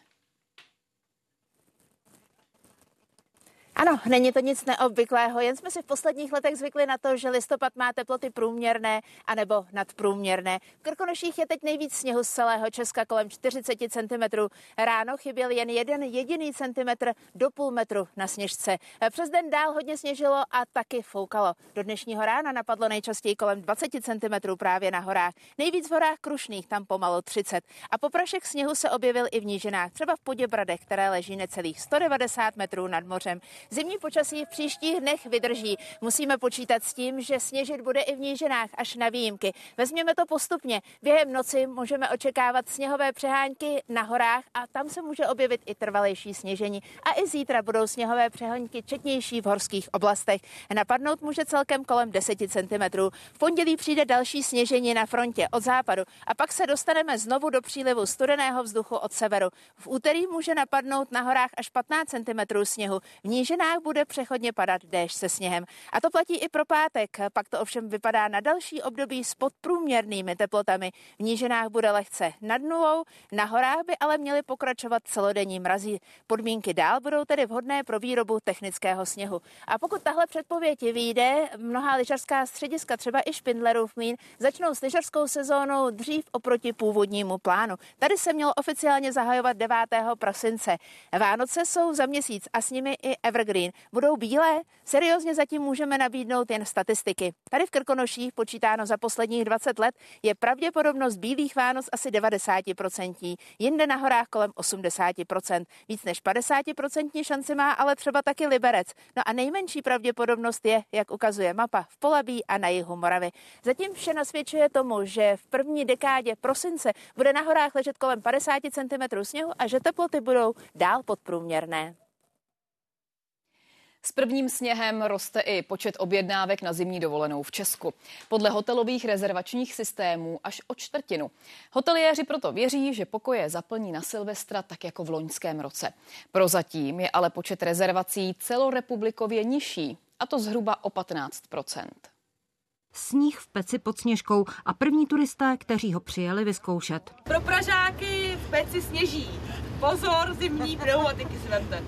Ano, není to nic neobvyklého, jen jsme si v posledních letech zvykli na to, že listopad má teploty průměrné anebo nadprůměrné. V Krkonoších je teď nejvíc sněhu z celého Česka kolem 40 cm. Ráno chyběl jen jeden jediný centimetr do půl metru na sněžce. Přes den dál hodně sněžilo a taky foukalo. Do dnešního rána napadlo nejčastěji kolem 20 cm právě na horách. Nejvíc v horách Krušných, tam pomalu 30. A poprašek sněhu se objevil i v nížinách, třeba v Poděbradech, které leží necelých 190 metrů nad mořem. Zimní počasí v příštích dnech vydrží. Musíme počítat s tím, že sněžit bude i v nížinách až na výjimky. Vezměme to postupně. Během noci můžeme očekávat sněhové přehánky na horách a tam se může objevit i trvalejší sněžení. A i zítra budou sněhové přehánky četnější v horských oblastech. Napadnout může celkem kolem 10 cm. V pondělí přijde další sněžení na frontě od západu a pak se dostaneme znovu do přílivu studeného vzduchu od severu. V úterý může napadnout na horách až 15 cm sněhu. V níži nížinách bude přechodně padat déšť se sněhem. A to platí i pro pátek. Pak to ovšem vypadá na další období s podprůměrnými teplotami. V nížinách bude lehce nad nulou, na horách by ale měly pokračovat celodenní mrazí. Podmínky dál budou tedy vhodné pro výrobu technického sněhu. A pokud tahle předpověď vyjde, mnoha lyžařská střediska, třeba i Špindlerův mlín, začnou s lyžařskou sezónou dřív oproti původnímu plánu. Tady se mělo oficiálně zahajovat 9. prosince. Vánoce jsou za měsíc a s nimi i Ever Evergreen budou bílé? Seriózně zatím můžeme nabídnout jen statistiky. Tady v Krkonoších počítáno za posledních 20 let je pravděpodobnost bílých Vánoc asi 90%, jinde na horách kolem 80%. Víc než 50% šanci má ale třeba taky Liberec. No a nejmenší pravděpodobnost je, jak ukazuje mapa, v Polabí a na jihu Moravy. Zatím vše nasvědčuje tomu, že v první dekádě prosince bude na horách ležet kolem 50 cm sněhu a že teploty budou dál podprůměrné. S prvním sněhem roste i počet objednávek na zimní dovolenou v Česku. Podle hotelových rezervačních systémů až o čtvrtinu. Hoteliéři proto věří, že pokoje zaplní na Silvestra tak jako v loňském roce. Prozatím je ale počet rezervací celorepublikově nižší, a to zhruba o 15% Sníh v peci pod sněžkou a první turisté, kteří ho přijeli vyzkoušet. Pro Pražáky v peci sněží Pozor, zimní pneumatiky si vemte.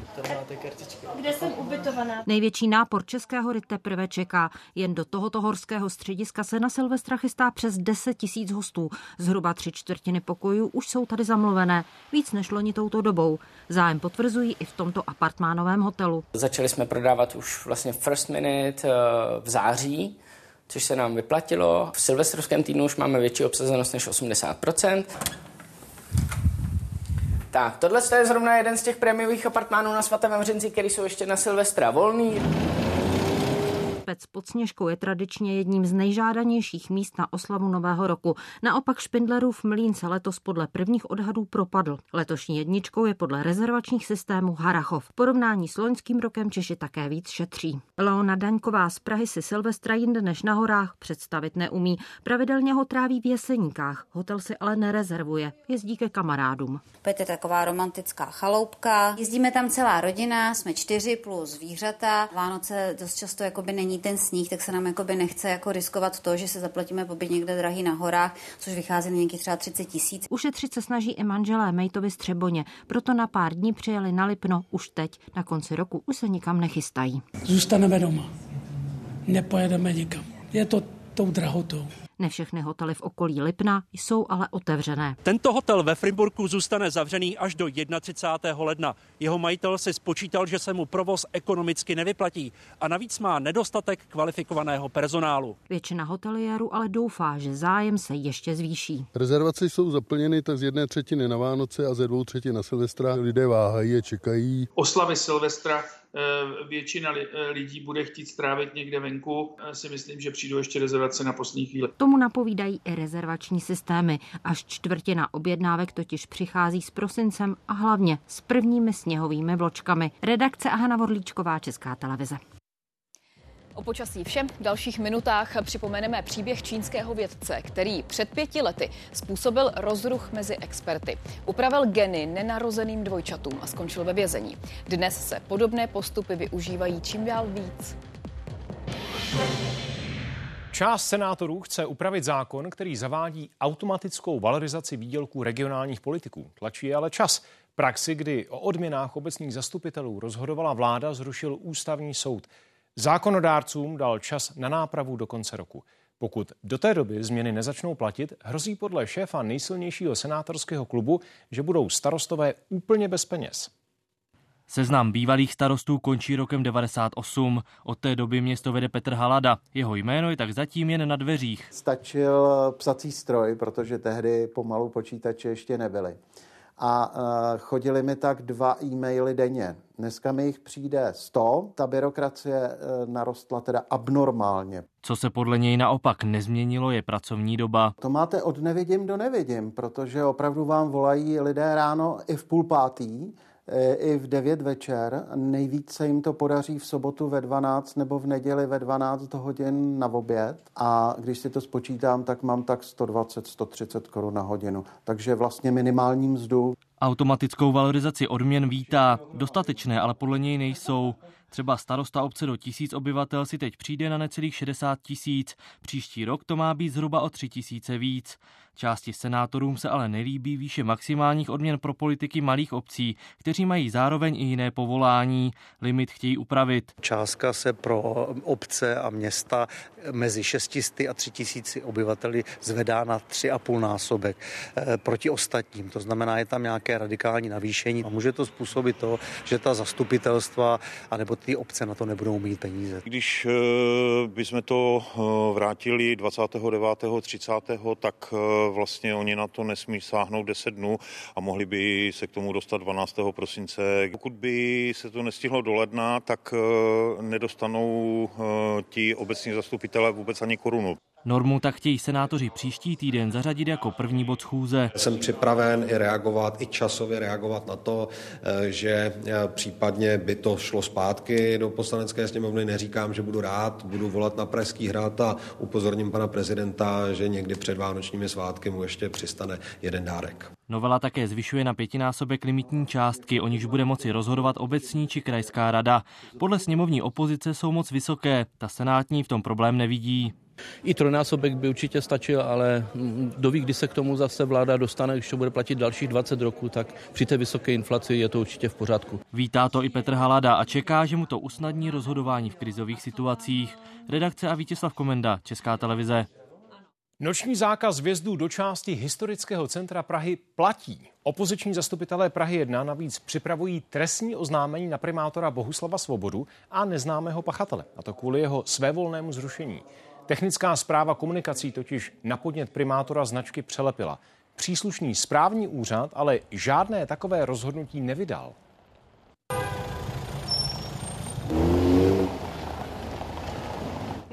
Kde jsem ubytovaná? Největší nápor české hory teprve čeká. Jen do tohoto horského střediska se na Silvestra chystá přes 10 tisíc hostů. Zhruba tři čtvrtiny pokojů už jsou tady zamluvené. Víc než loni touto dobou. Zájem potvrzují i v tomto apartmánovém hotelu. Začali jsme prodávat už vlastně first minute eh, v září, což se nám vyplatilo. V silvestrovském týdnu už máme větší obsazenost než 80%. Tak, tohle je zrovna jeden z těch prémiových apartmánů na svatém Vamřinci, který jsou ještě na Silvestra volný. Pec pod Sněžkou je tradičně jedním z nejžádanějších míst na oslavu Nového roku. Naopak Špindlerův mlín se letos podle prvních odhadů propadl. Letošní jedničkou je podle rezervačních systémů Harachov. V porovnání s loňským rokem Češi také víc šetří. Leona Daňková z Prahy si Silvestra jinde než na horách představit neumí. Pravidelně ho tráví v Jeseníkách. Hotel si ale nerezervuje. Jezdí ke kamarádům. Pet je taková romantická chaloupka. Jezdíme tam celá rodina, jsme čtyři plus zvířata. Vánoce dost často jakoby není ten sníh, tak se nám jakoby nechce jako riskovat to, že se zaplatíme pobyt někde drahý na horách, což vychází na nějakých třeba 30 tisíc. Ušetřit se snaží i manželé Mejtovi Střeboně, proto na pár dní přijeli na Lipno už teď. Na konci roku už se nikam nechystají. Zůstaneme doma. Nepojedeme nikam. Je to tou drahotou. Ne všechny hotely v okolí Lipna jsou ale otevřené. Tento hotel ve Frimburku zůstane zavřený až do 31. ledna. Jeho majitel si spočítal, že se mu provoz ekonomicky nevyplatí a navíc má nedostatek kvalifikovaného personálu. Většina hoteliérů ale doufá, že zájem se ještě zvýší. Rezervace jsou zaplněny tak z jedné třetiny na Vánoce a ze dvou třetin na Silvestra. Lidé váhají a čekají. Oslavy Silvestra Eh, většina eh, lidí bude chtít strávit někde venku, si myslím, že přijdou ještě rezervace na poslední chvíli. Tomu napovídají i rezervační systémy. Až čtvrtina objednávek totiž přichází s prosincem a hlavně s prvními sněhovými vločkami. Redakce Ahana Vorlíčková, Česká televize. O počasí všem v dalších minutách připomeneme příběh čínského vědce, který před pěti lety způsobil rozruch mezi experty. Upravil geny nenarozeným dvojčatům a skončil ve vězení. Dnes se podobné postupy využívají čím dál víc. Část senátorů chce upravit zákon, který zavádí automatickou valorizaci výdělků regionálních politiků. Tlačí ale čas. Praxi, kdy o odměnách obecních zastupitelů rozhodovala vláda, zrušil ústavní soud. Zákonodárcům dal čas na nápravu do konce roku. Pokud do té doby změny nezačnou platit, hrozí podle šéfa nejsilnějšího senátorského klubu, že budou starostové úplně bez peněz. Seznam bývalých starostů končí rokem 98. Od té doby město vede Petr Halada. Jeho jméno je tak zatím jen na dveřích. Stačil psací stroj, protože tehdy pomalu počítače ještě nebyly a uh, chodili mi tak dva e-maily denně. Dneska mi jich přijde 100, ta byrokracie uh, narostla teda abnormálně. Co se podle něj naopak nezměnilo, je pracovní doba. To máte od nevidím do nevidím, protože opravdu vám volají lidé ráno i v půl pátý, i v 9 večer. Nejvíc se jim to podaří v sobotu ve 12 nebo v neděli ve 12 hodin na oběd. A když si to spočítám, tak mám tak 120-130 korun na hodinu. Takže vlastně minimální mzdu. Automatickou valorizaci odměn vítá. Dostatečné, ale podle něj nejsou. Třeba starosta obce do tisíc obyvatel si teď přijde na necelých 60 tisíc. Příští rok to má být zhruba o 3 tisíce víc. Části senátorům se ale nelíbí výše maximálních odměn pro politiky malých obcí, kteří mají zároveň i jiné povolání. Limit chtějí upravit. Částka se pro obce a města mezi 600 a 3000 obyvateli zvedá na 3,5 násobek eh, proti ostatním. To znamená, je tam nějaké radikální navýšení a může to způsobit to, že ta zastupitelstva anebo ty obce na to nebudou mít peníze. Když eh, bychom to eh, vrátili 29. 30. tak vlastně oni na to nesmí sáhnout 10 dnů a mohli by se k tomu dostat 12. prosince. Pokud by se to nestihlo do ledna, tak eh, nedostanou eh, ti obecní zastupitelé vůbec ani korunu. Normu tak chtějí senátoři příští týden zařadit jako první bod schůze. Jsem připraven i reagovat, i časově reagovat na to, eh, že eh, případně by to šlo zpátky do poslanecké sněmovny. Neříkám, že budu rád, budu volat na Pražský hrad a upozorním pana prezidenta, že někdy před vánočními svátky mu ještě přistane jeden dárek. Novela také zvyšuje na pětinásobek limitní částky, o nichž bude moci rozhodovat obecní či krajská rada. Podle sněmovní opozice jsou moc vysoké, ta senátní v tom problém nevidí. I trojnásobek by určitě stačil, ale kdo ví, kdy se k tomu zase vláda dostane, když to bude platit dalších 20 roků, tak při té vysoké inflaci je to určitě v pořádku. Vítá to i Petr Halada a čeká, že mu to usnadní rozhodování v krizových situacích. Redakce a Vítězslav Komenda, Česká televize. Noční zákaz vjezdu do části historického centra Prahy platí. Opoziční zastupitelé Prahy 1 navíc připravují trestní oznámení na primátora Bohuslava Svobodu a neznámého pachatele, a to kvůli jeho svévolnému zrušení. Technická zpráva komunikací totiž na podnět primátora značky přelepila. Příslušný správní úřad ale žádné takové rozhodnutí nevydal.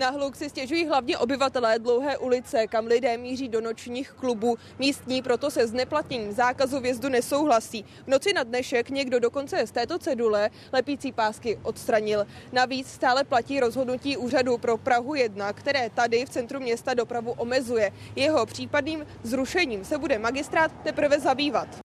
Na hluk si stěžují hlavně obyvatelé dlouhé ulice, kam lidé míří do nočních klubů. Místní proto se zneplatněním zákazu vjezdu nesouhlasí. V noci na dnešek někdo dokonce z této cedule lepící pásky odstranil. Navíc stále platí rozhodnutí úřadu pro Prahu 1, které tady v centru města dopravu omezuje. Jeho případným zrušením se bude magistrát teprve zabývat.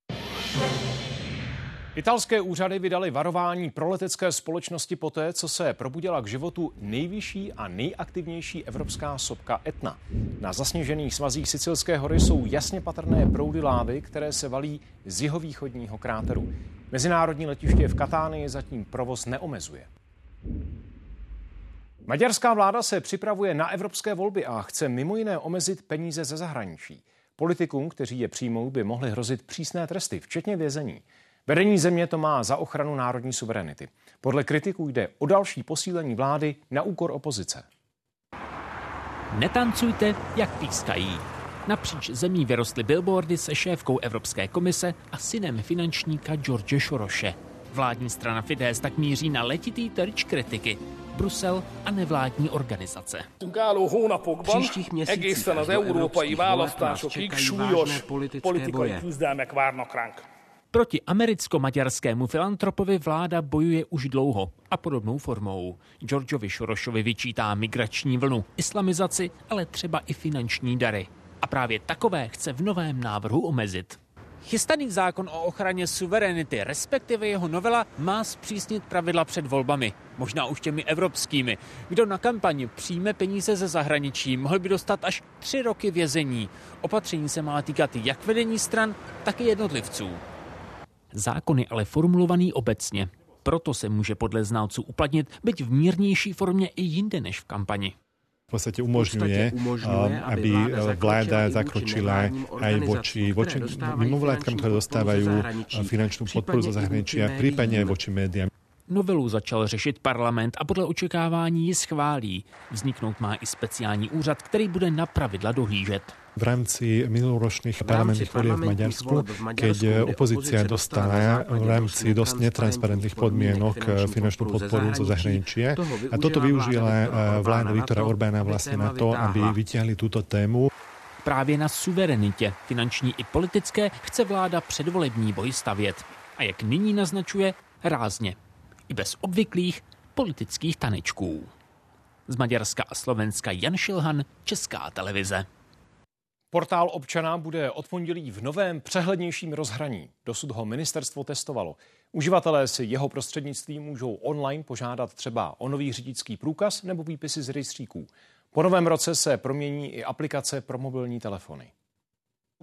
Italské úřady vydali varování pro letecké společnosti poté, co se probudila k životu nejvyšší a nejaktivnější evropská sopka Etna. Na zasněžených svazích Sicilské hory jsou jasně patrné proudy lávy, které se valí z jihovýchodního kráteru. Mezinárodní letiště v Katánii zatím provoz neomezuje. Maďarská vláda se připravuje na evropské volby a chce mimo jiné omezit peníze ze zahraničí. Politikům, kteří je přijmou, by mohly hrozit přísné tresty, včetně vězení. Vedení země to má za ochranu národní suverenity. Podle kritiků jde o další posílení vlády na úkor opozice. Netancujte, jak pískají. Napříč zemí vyrostly billboardy se šéfkou Evropské komise a synem finančníka George Šoroše. Vládní strana Fidesz tak míří na letitý terč kritiky. Brusel a nevládní organizace. V příštích měsících az európai választásokig súlyos politikai küzdelmek várnak ránk. Proti americko-maďarskému filantropovi vláda bojuje už dlouho a podobnou formou. Georgeovi Šorošovi vyčítá migrační vlnu, islamizaci, ale třeba i finanční dary. A právě takové chce v novém návrhu omezit. Chystaný zákon o ochraně suverenity, respektive jeho novela, má zpřísnit pravidla před volbami, možná už těmi evropskými. Kdo na kampani přijme peníze ze zahraničí, mohl by dostat až tři roky vězení. Opatření se má týkat jak vedení stran, tak i jednotlivců. Zákon je ale formulovaný obecně. Proto se může podle znalců uplatnit, byť v mírnější formě i jinde než v kampani. v podstate umožňuje, aby vláda zakročila aj voči, voči mimovládkam, ktoré dostávajú finančnú podporu zo zahraničia, prípadne aj voči médiám. Novelu začal řešit parlament a podle očekávání ji schválí. Vzniknout má i speciální úřad, který bude na pravidla dohlížet. V rámci minuloročných parlamentných volieb v Maďarsku, keď opozícia dostala v rámci dosť netransparentných podmienok finančnú podporu zo zahraničia. A toto využila vláda Viktora Orbána vlastne na to, aby vytiahli túto tému. Právě na suverenitě, finanční i politické, chce vláda předvolební boj stavět. A jak nyní naznačuje, rázně. I bez obvyklých politických tanečků. Z Maďarska a Slovenska Jan Šilhan, Česká televize. Portál občana bude od pondělí v novém přehlednějším rozhraní. Dosud ho ministerstvo testovalo. Uživatelé si jeho prostřednictvím můžou online požádat třeba o nový řidičský průkaz nebo výpisy z rejstříků. Po novém roce se promění i aplikace pro mobilní telefony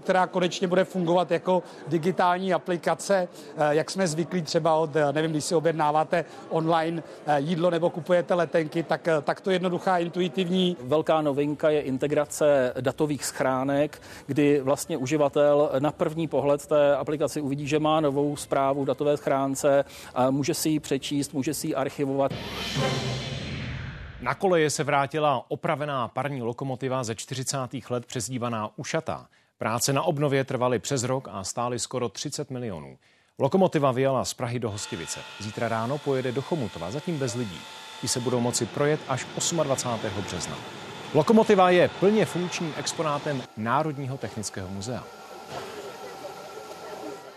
která konečně bude fungovat jako digitální aplikace, jak jsme zvyklí třeba od, nevím, když si objednáváte online jídlo nebo kupujete letenky, tak, tak to jednoduchá, intuitivní. Velká novinka je integrace datových schránek, kdy vlastně uživatel na první pohled té aplikaci uvidí, že má novou zprávu v datové schránce, a může si ji přečíst, může si ji archivovat. Na koleje se vrátila opravená parní lokomotiva ze 40. let přezdívaná Ušatá. Práce na obnově trvaly přes rok a stály skoro 30 milionů. Lokomotiva vyjela z Prahy do Hostivice. Zítra ráno pojede do Chomutova, zatím bez lidí. Ti se budou moci projet až 28. března. Lokomotiva je plně funkčním exponátem Národního technického muzea.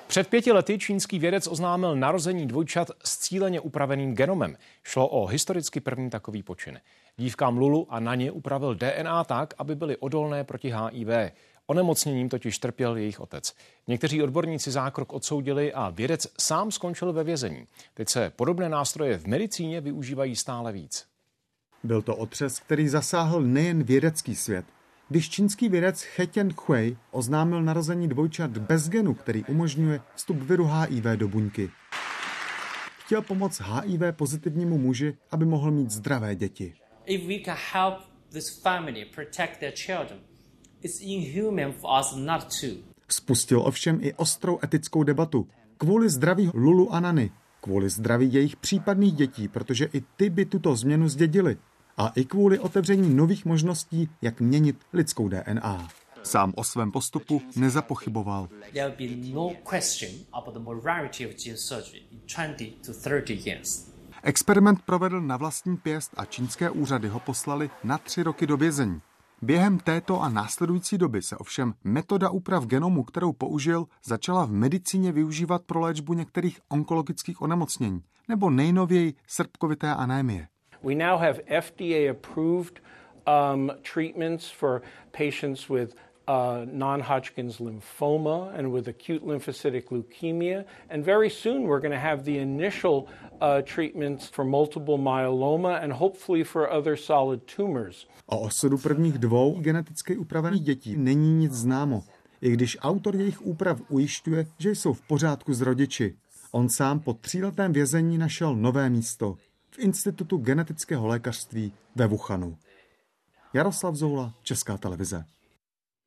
Před pěti lety čínský vědec oznámil narození dvojčat s cíleně upraveným genomem. Šlo o historicky první takový počin. Dívkám Lulu a na ně upravil DNA tak, aby byly odolné proti HIV. Onemocněním totiž trpěl jejich otec. Někteří odborníci zákrok odsoudili a vědec sám skončil ve vězení. Teď se podobné nástroje v medicíně využívají stále víc. Byl to otřes, který zasáhl nejen vědecký svět. Když čínský vědec He Tianhui oznámil narození dvojčat bez genu, který umožňuje vstup viru HIV do buňky. Chtěl pomoct HIV pozitivnímu muži, aby mohl mít zdravé děti. If we can help this family protect their children, Spustil ovšem i ostrou etickou debatu. Kvůli zdraví Lulu a Nany, kvůli zdraví jejich případných dětí, protože i ty by tuto změnu zdědili. A i kvůli otevření nových možností, jak měnit lidskou DNA. Sám o svém postupu nezapochyboval. No Experiment provedl na vlastní pěst a čínské úřady ho poslali na tři roky do vězení. Během této a následující doby se ovšem metoda úprav genomu, kterou použil, začala v medicíně využívat pro léčbu některých onkologických onemocnění nebo nejnověji srpkovité anémie. We now have FDA approved um, treatments for patients with uh, non Hodgkin's lymphoma and with acute lymphocytic leukemia. And very soon we're going to have the initial uh, treatments for multiple myeloma and hopefully for other solid tumors. O osudu prvních dvou geneticky upravených dětí není nic známo, i když autor jejich úprav ujišťuje, že jsou v pořádku s rodiči. On sám po tříletém vězení našel nové místo v Institutu genetického lékařství ve Wuhanu. Jaroslav Zoula, Česká televize.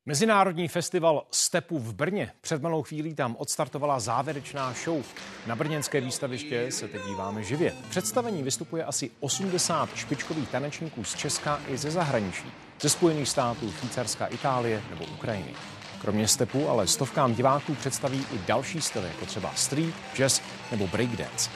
Mezinárodní festival Stepu v Brně. Před malou chvílí tam odstartovala závěrečná show. Na brněnské výstaviště se teď díváme živě. Představení vystupuje asi 80 špičkových tanečníků z Česka i ze zahraničí. Ze Spojených států, Švýcarska, Itálie nebo Ukrajiny. Kromě stepu ale stovkám diváků představí i další styly, jako třeba street, jazz nebo breakdance.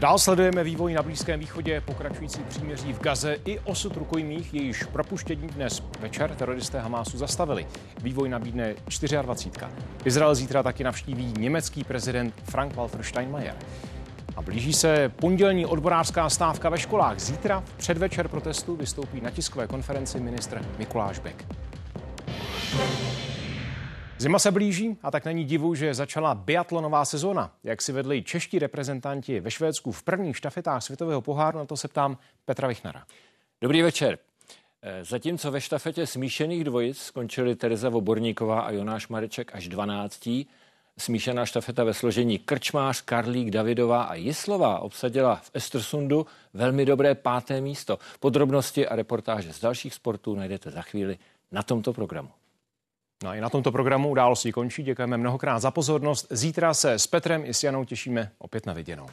Dál sledujeme vývoj na Blízkém východě, pokračující příměří v Gaze i osud rukojmích, jejíž propuštění dnes večer teroristé Hamásu zastavili. Vývoj nabídne 24. Izrael zítra taky navštíví německý prezident Frank-Walter Steinmeier. A blíží se pondělní odborářská stávka ve školách. Zítra v předvečer protestu vystoupí na tiskové konferenci ministr Mikuláš Bek. Zima se blíží a tak není divu, že začala biatlonová sezóna. Jak si vedli čeští reprezentanti ve Švédsku v prvních štafetách světového poháru, na to se ptám Petra Vichnara. Dobrý večer. Eh, zatímco ve štafetě smíšených dvojic skončili Tereza Voborníková a Jonáš Mareček až 12. Smíšená štafeta ve složení Krčmář, Karlík, Davidová a Jislová obsadila v Estersundu velmi dobré páté místo. Podrobnosti a reportáže z dalších sportů najdete za chvíli na tomto programu. No a i na tomto programu události končí. Děkujeme mnohokrát za pozornost. Zítra se s Petrem i s Janou těšíme opět na viděnou.